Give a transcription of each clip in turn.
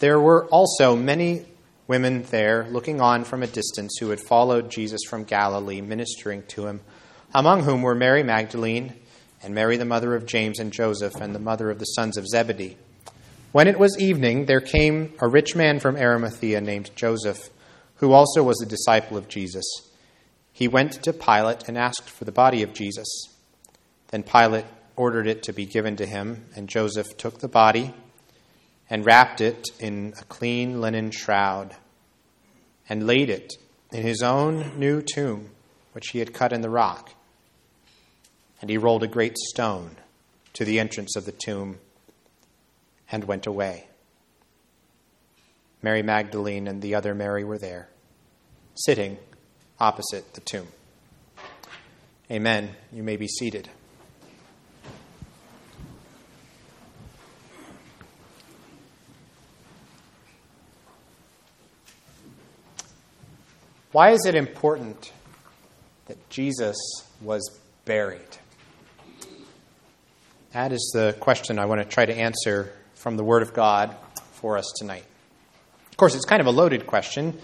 There were also many women there looking on from a distance who had followed Jesus from Galilee, ministering to him, among whom were Mary Magdalene and Mary, the mother of James and Joseph, and the mother of the sons of Zebedee. When it was evening, there came a rich man from Arimathea named Joseph, who also was a disciple of Jesus. He went to Pilate and asked for the body of Jesus. Then Pilate ordered it to be given to him, and Joseph took the body and wrapped it in a clean linen shroud and laid it in his own new tomb, which he had cut in the rock. And he rolled a great stone to the entrance of the tomb and went away. Mary Magdalene and the other Mary were there, sitting opposite the tomb. Amen. You may be seated. Why is it important that Jesus was buried? That is the question I want to try to answer from the Word of God for us tonight. Of course, it's kind of a loaded question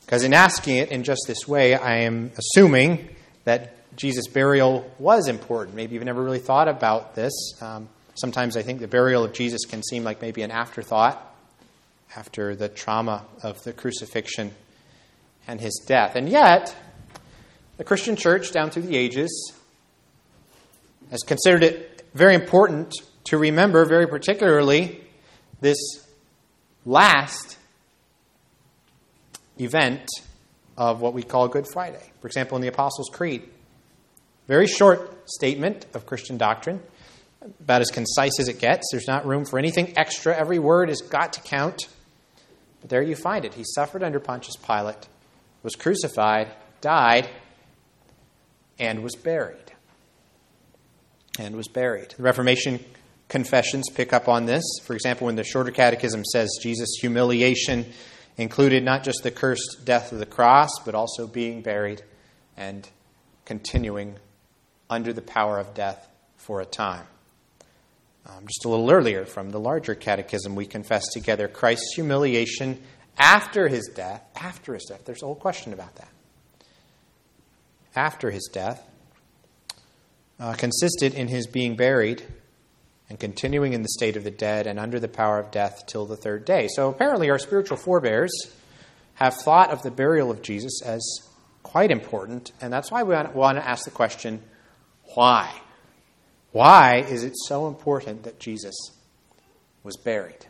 because in asking it in just this way, I am assuming that Jesus' burial was important. Maybe you've never really thought about this. Um, sometimes I think the burial of Jesus can seem like maybe an afterthought after the trauma of the crucifixion and his death. And yet, the Christian church down through the ages has considered it very important to remember, very particularly, this last event of what we call Good Friday. For example, in the Apostles' Creed, very short statement of Christian doctrine, about as concise as it gets. There's not room for anything extra. Every word has got to count. But there you find it. He suffered under Pontius Pilate was crucified, died, and was buried. And was buried. The Reformation confessions pick up on this. For example, when the Shorter Catechism says Jesus' humiliation included not just the cursed death of the cross, but also being buried and continuing under the power of death for a time. Um, just a little earlier, from the larger catechism, we confess together Christ's humiliation after his death, after his death, there's a whole question about that. After his death, uh, consisted in his being buried and continuing in the state of the dead and under the power of death till the third day. So apparently, our spiritual forebears have thought of the burial of Jesus as quite important, and that's why we want to ask the question why? Why is it so important that Jesus was buried?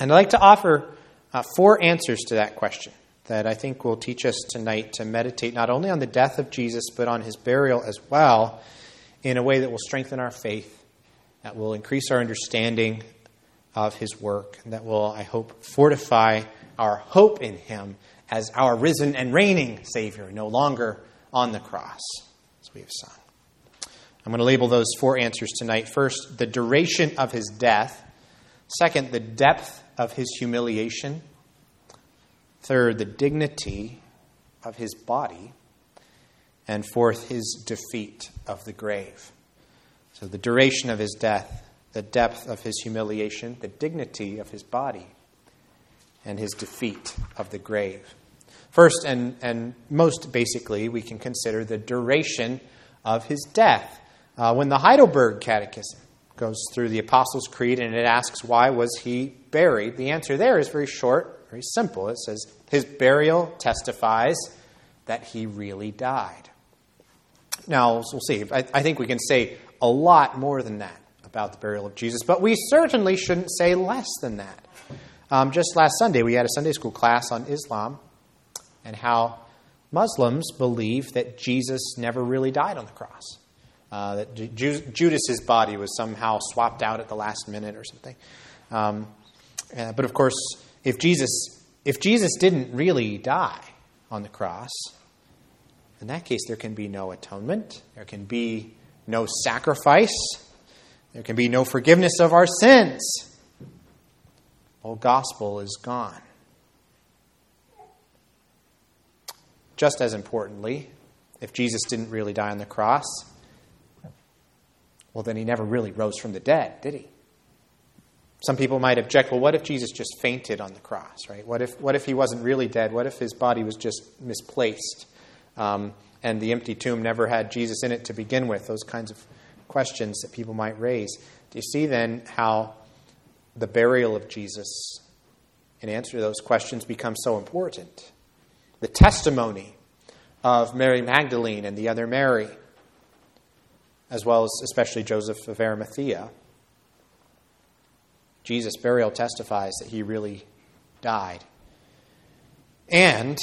And I'd like to offer uh, four answers to that question that I think will teach us tonight to meditate not only on the death of Jesus, but on his burial as well, in a way that will strengthen our faith, that will increase our understanding of his work, and that will, I hope, fortify our hope in him as our risen and reigning Savior, no longer on the cross, as we have sung. I'm going to label those four answers tonight. First, the duration of his death. Second, the depth of his humiliation. Third, the dignity of his body. And fourth, his defeat of the grave. So, the duration of his death, the depth of his humiliation, the dignity of his body, and his defeat of the grave. First, and, and most basically, we can consider the duration of his death. Uh, when the Heidelberg Catechism goes through the Apostles' Creed and it asks, Why was he buried? The answer there is very short, very simple. It says, His burial testifies that he really died. Now, we'll see. I, I think we can say a lot more than that about the burial of Jesus, but we certainly shouldn't say less than that. Um, just last Sunday, we had a Sunday school class on Islam and how Muslims believe that Jesus never really died on the cross uh, that Ju- Judas's body was somehow swapped out at the last minute or something. Um, uh, but of course, if Jesus if Jesus didn't really die on the cross, in that case there can be no atonement, there can be no sacrifice, there can be no forgiveness of our sins. Whole gospel is gone. Just as importantly, if Jesus didn't really die on the cross, well, then he never really rose from the dead, did he? Some people might object, well, what if Jesus just fainted on the cross, right? What if, what if he wasn't really dead? What if his body was just misplaced um, and the empty tomb never had Jesus in it to begin with? Those kinds of questions that people might raise. Do you see then how the burial of Jesus in answer to those questions becomes so important? The testimony of Mary Magdalene and the other Mary, as well as especially Joseph of Arimathea Jesus' burial testifies that he really died. And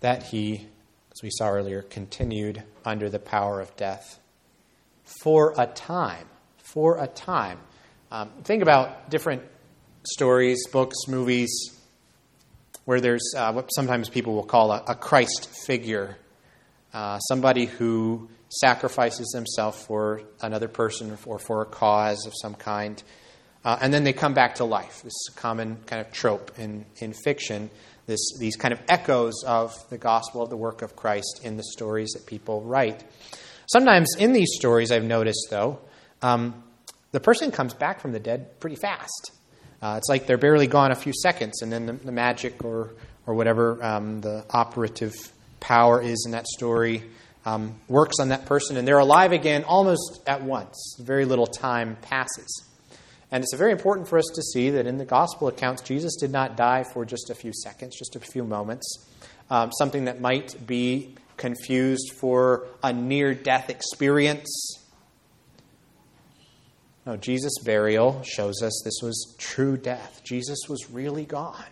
that he, as we saw earlier, continued under the power of death for a time. For a time. Um, think about different stories, books, movies, where there's uh, what sometimes people will call a, a Christ figure, uh, somebody who sacrifices himself for another person or for a cause of some kind. Uh, and then they come back to life. This is a common kind of trope in, in fiction, this, these kind of echoes of the gospel of the work of Christ in the stories that people write. Sometimes in these stories, I've noticed, though, um, the person comes back from the dead pretty fast. Uh, it's like they're barely gone a few seconds, and then the, the magic or, or whatever um, the operative power is in that story um, works on that person, and they're alive again almost at once. Very little time passes. And it's very important for us to see that in the gospel accounts, Jesus did not die for just a few seconds, just a few moments. Um, something that might be confused for a near death experience. No, Jesus' burial shows us this was true death. Jesus was really gone.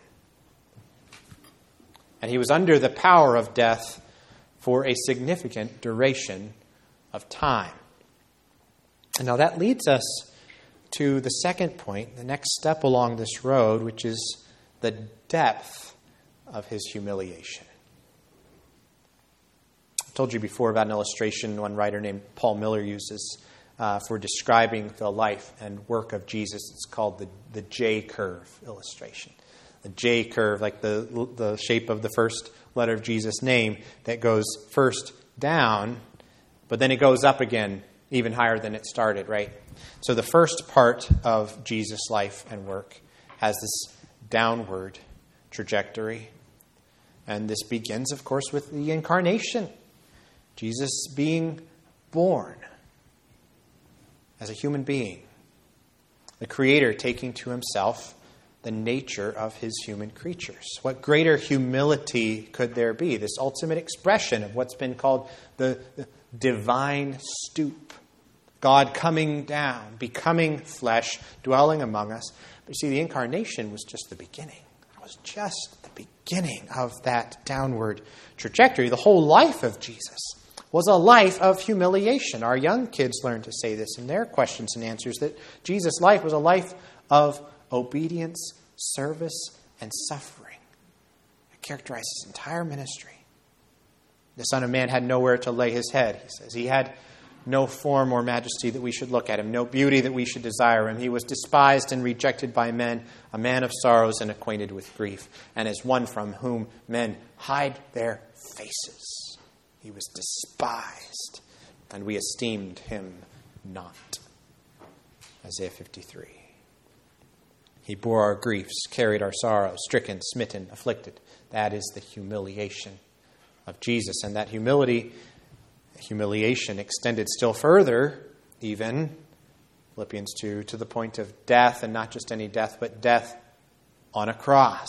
And he was under the power of death for a significant duration of time. And now that leads us to the second point, the next step along this road, which is the depth of his humiliation. I told you before about an illustration one writer named Paul Miller uses uh, for describing the life and work of Jesus. It's called the, the J curve illustration. The J curve, like the, the shape of the first letter of Jesus' name, that goes first down, but then it goes up again, even higher than it started, right? So the first part of Jesus' life and work has this downward trajectory. And this begins, of course, with the incarnation. Jesus being born as a human being, the Creator taking to himself the nature of his human creatures. What greater humility could there be? This ultimate expression of what's been called the, the divine stoop God coming down, becoming flesh, dwelling among us. But you see, the incarnation was just the beginning. It was just the beginning of that downward trajectory. The whole life of Jesus was a life of humiliation. Our young kids learn to say this in their questions and answers that Jesus' life was a life of obedience, service, and suffering. It his entire ministry. The Son of Man had nowhere to lay his head, he says. He had no form or majesty that we should look at him, no beauty that we should desire him. He was despised and rejected by men, a man of sorrows and acquainted with grief, and as one from whom men hide their faces. He was despised, and we esteemed him not. Isaiah 53. He bore our griefs, carried our sorrows, stricken, smitten, afflicted. That is the humiliation of Jesus. And that humility humiliation extended still further, even, Philippians 2, to the point of death, and not just any death, but death on a cross.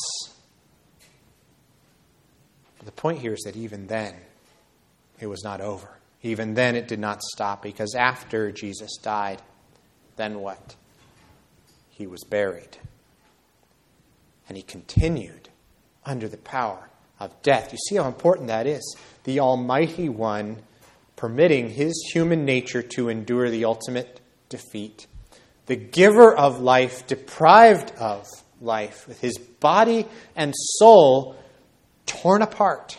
The point here is that even then, it was not over. Even then, it did not stop, because after Jesus died, then what? He was buried. And he continued under the power of death. You see how important that is. The Almighty One permitting his human nature to endure the ultimate defeat. The giver of life, deprived of life, with his body and soul torn apart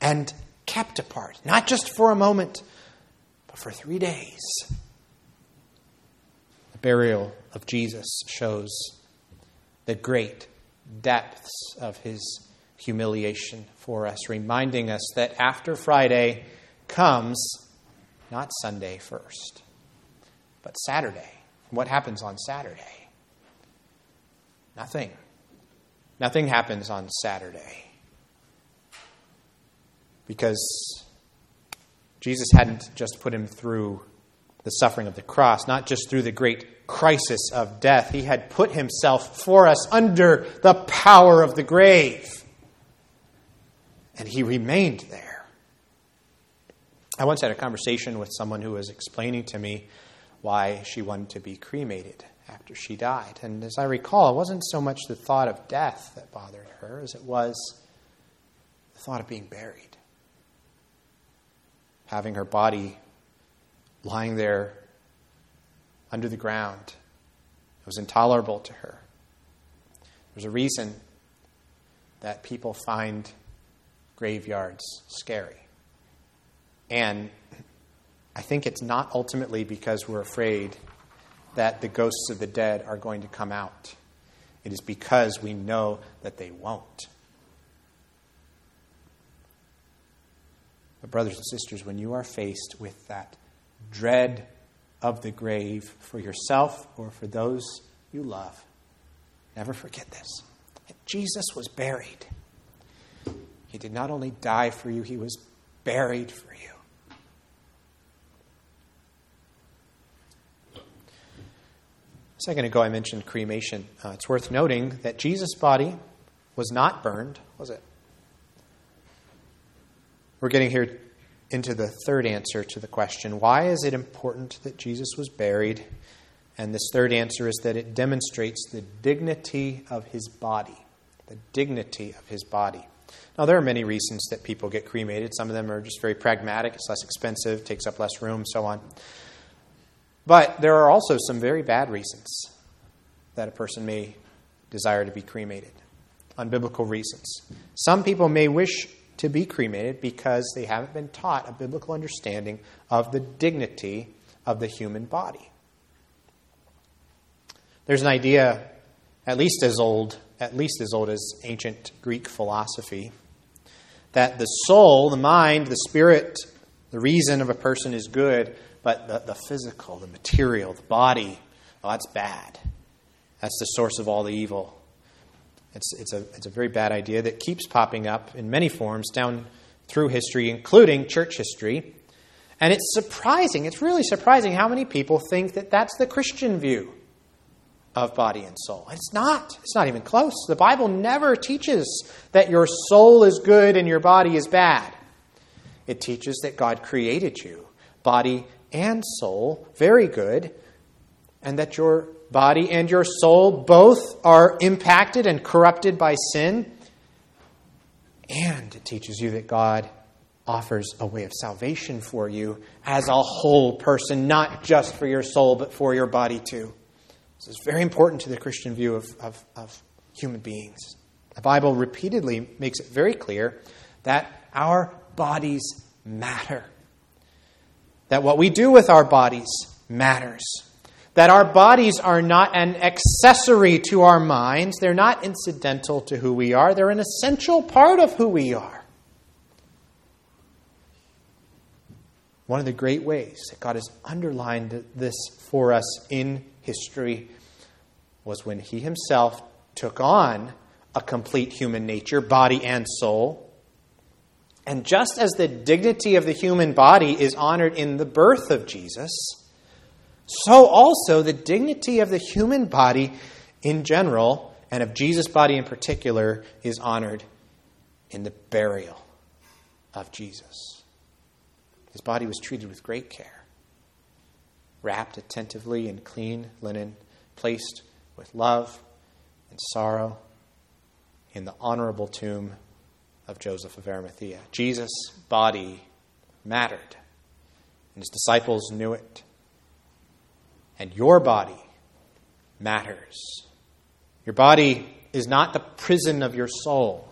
and kept apart, not just for a moment, but for three days. The burial of Jesus shows the great depths of his humiliation for us, reminding us that after Friday comes not Sunday first, but Saturday, What happens on Saturday? Nothing. Nothing happens on Saturday. Because Jesus hadn't just put him through the suffering of the cross, not just through the great crisis of death. He had put himself for us under the power of the grave. And he remained there. I once had a conversation with someone who was explaining to me why she wanted to be cremated after she died. And as I recall, it wasn't so much the thought of death that bothered her as it was the thought of being buried. Having her body lying there under the ground. It was intolerable to her. There's a reason that people find graveyards scary. And I think it's not ultimately because we're afraid that the ghosts of the dead are going to come out. It is because we know that they won't. But, brothers and sisters, when you are faced with that dread of the grave for yourself or for those you love, never forget this. Jesus was buried. He did not only die for you, he was buried for you. A second ago, I mentioned cremation. Uh, it's worth noting that Jesus' body was not burned, was it? We're getting here into the third answer to the question why is it important that Jesus was buried? And this third answer is that it demonstrates the dignity of his body. The dignity of his body. Now, there are many reasons that people get cremated. Some of them are just very pragmatic, it's less expensive, takes up less room, so on. But there are also some very bad reasons that a person may desire to be cremated, unbiblical reasons. Some people may wish to be cremated because they haven't been taught a biblical understanding of the dignity of the human body. There's an idea, at least as old, at least as old as ancient Greek philosophy, that the soul, the mind, the spirit, the reason of a person is good, but the, the physical, the material, the body, oh, that's bad. That's the source of all the evil. It's, it's, a, it's a very bad idea that keeps popping up in many forms down through history, including church history. And it's surprising, it's really surprising how many people think that that's the Christian view of body and soul. It's not. It's not even close. The Bible never teaches that your soul is good and your body is bad. It teaches that God created you, body and soul, very good, and that your body and your soul both are impacted and corrupted by sin. And it teaches you that God offers a way of salvation for you as a whole person, not just for your soul, but for your body too. This is very important to the Christian view of, of, of human beings. The Bible repeatedly makes it very clear that our bodies matter, that what we do with our bodies matters that our bodies are not an accessory to our minds. They're not incidental to who we are, they're an essential part of who we are. One of the great ways that God has underlined this for us in history was when He Himself took on a complete human nature, body and soul. And just as the dignity of the human body is honored in the birth of Jesus, so also the dignity of the human body in general, and of Jesus' body in particular, is honored in the burial of Jesus. His body was treated with great care, wrapped attentively in clean linen, placed with love and sorrow in the honorable tomb of Joseph of Arimathea. Jesus' body mattered, and his disciples knew it and your body matters. Your body is not the prison of your soul.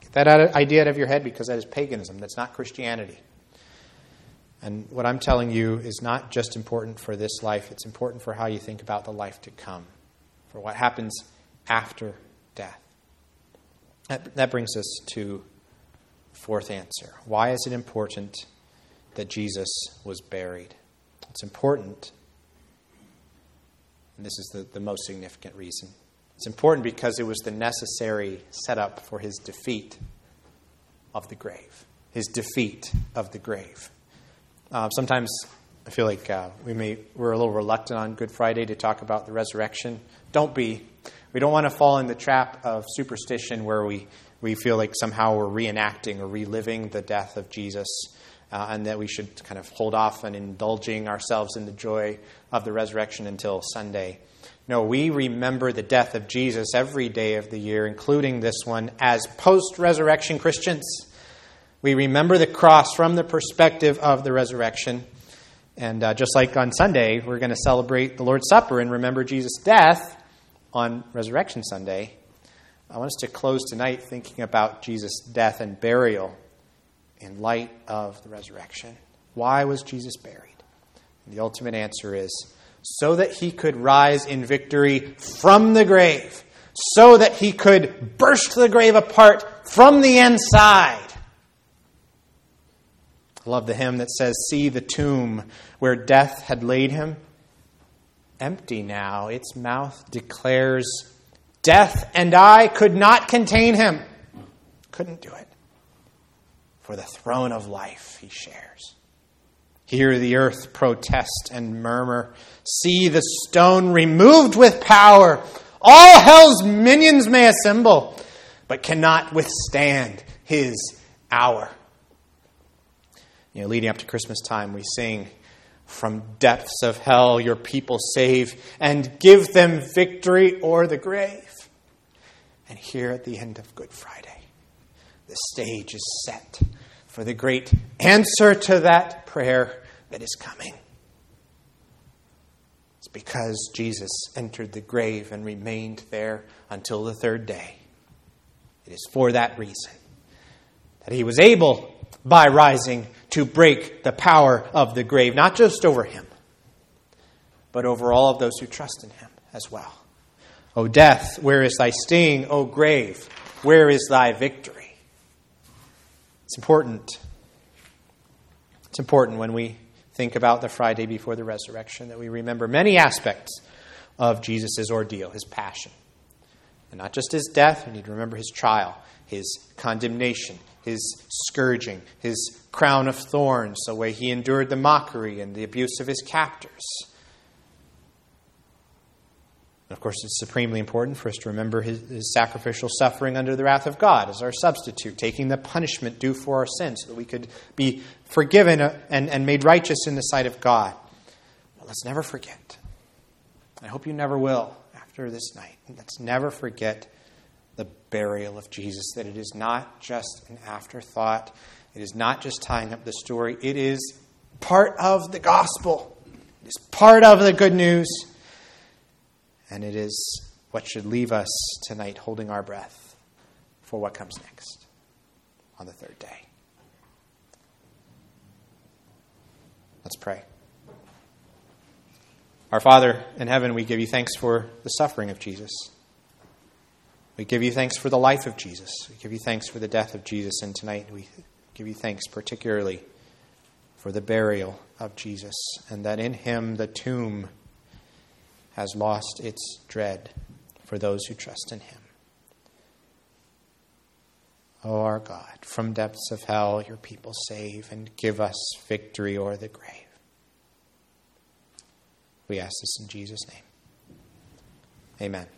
Get that idea out of your head because that is paganism. That's not Christianity. And what I'm telling you is not just important for this life, it's important for how you think about the life to come, for what happens after death. That, that brings us to fourth answer. Why is it important that Jesus was buried? It's important And this is the, the most significant reason. It's important because it was the necessary setup for his defeat of the grave. His defeat of the grave. Uh, sometimes I feel like uh, we may, we're a little reluctant on Good Friday to talk about the resurrection. Don't be. We don't want to fall in the trap of superstition where we, we feel like somehow we're reenacting or reliving the death of Jesus. Uh, and that we should kind of hold off on indulging ourselves in the joy of the resurrection until Sunday. No, we remember the death of Jesus every day of the year, including this one, as post resurrection Christians. We remember the cross from the perspective of the resurrection. And uh, just like on Sunday, we're going to celebrate the Lord's Supper and remember Jesus' death on Resurrection Sunday. I want us to close tonight thinking about Jesus' death and burial in light of the resurrection. Why was Jesus buried? And the ultimate answer is so that he could rise in victory from the grave, so that he could burst the grave apart from the inside. I love the hymn that says, See the tomb where death had laid him. Empty now, its mouth declares, Death and I could not contain him. Couldn't do it for the throne of life he shares. Hear the earth protest and murmur. See the stone removed with power. All hell's minions may assemble, but cannot withstand his hour. You know, leading up to Christmas time, we sing, From depths of hell your people save, and give them victory o'er the grave. And here at the end of Good Friday, the stage is set for the great answer to that prayer that is coming. It's because Jesus entered the grave and remained there until the third day. It is for that reason that he was able, by rising, to break the power of the grave, not just over him, but over all of those who trust in him as well. O death, where is thy sting? O grave, where is thy victory? It's important. It's important when we think about the Friday before the resurrection that we remember many aspects of Jesus' ordeal, his passion. And not just his death, we need to remember his trial, his condemnation, his scourging, his crown of thorns, the way he endured the mockery and the abuse of his captors and of course, it's supremely important for us to remember his, his, sacrificial suffering under the wrath of God as our substitute, taking the punishment due for our sins so that we could be forgiven uh, and, and made righteous in the sight of God. But let's never forget. I hope you never will after this night. Let's never forget the burial of Jesus, that it is not just an afterthought, it is not just tying up the story, it is part of the gospel, it is part of the good news. And it is what should leave us tonight holding our breath for what comes next on the third day. Let's pray. Our Father in heaven, we give you thanks for the suffering of Jesus. We give you thanks for the life of Jesus. We give you thanks for the death of Jesus. And tonight we give you thanks particularly for the burial of Jesus, and that in him the tomb has lost its dread for those who trust in him. O oh, our God, from depths of hell your people save and give us victory o'er the grave. We ask this in Jesus' name. Amen.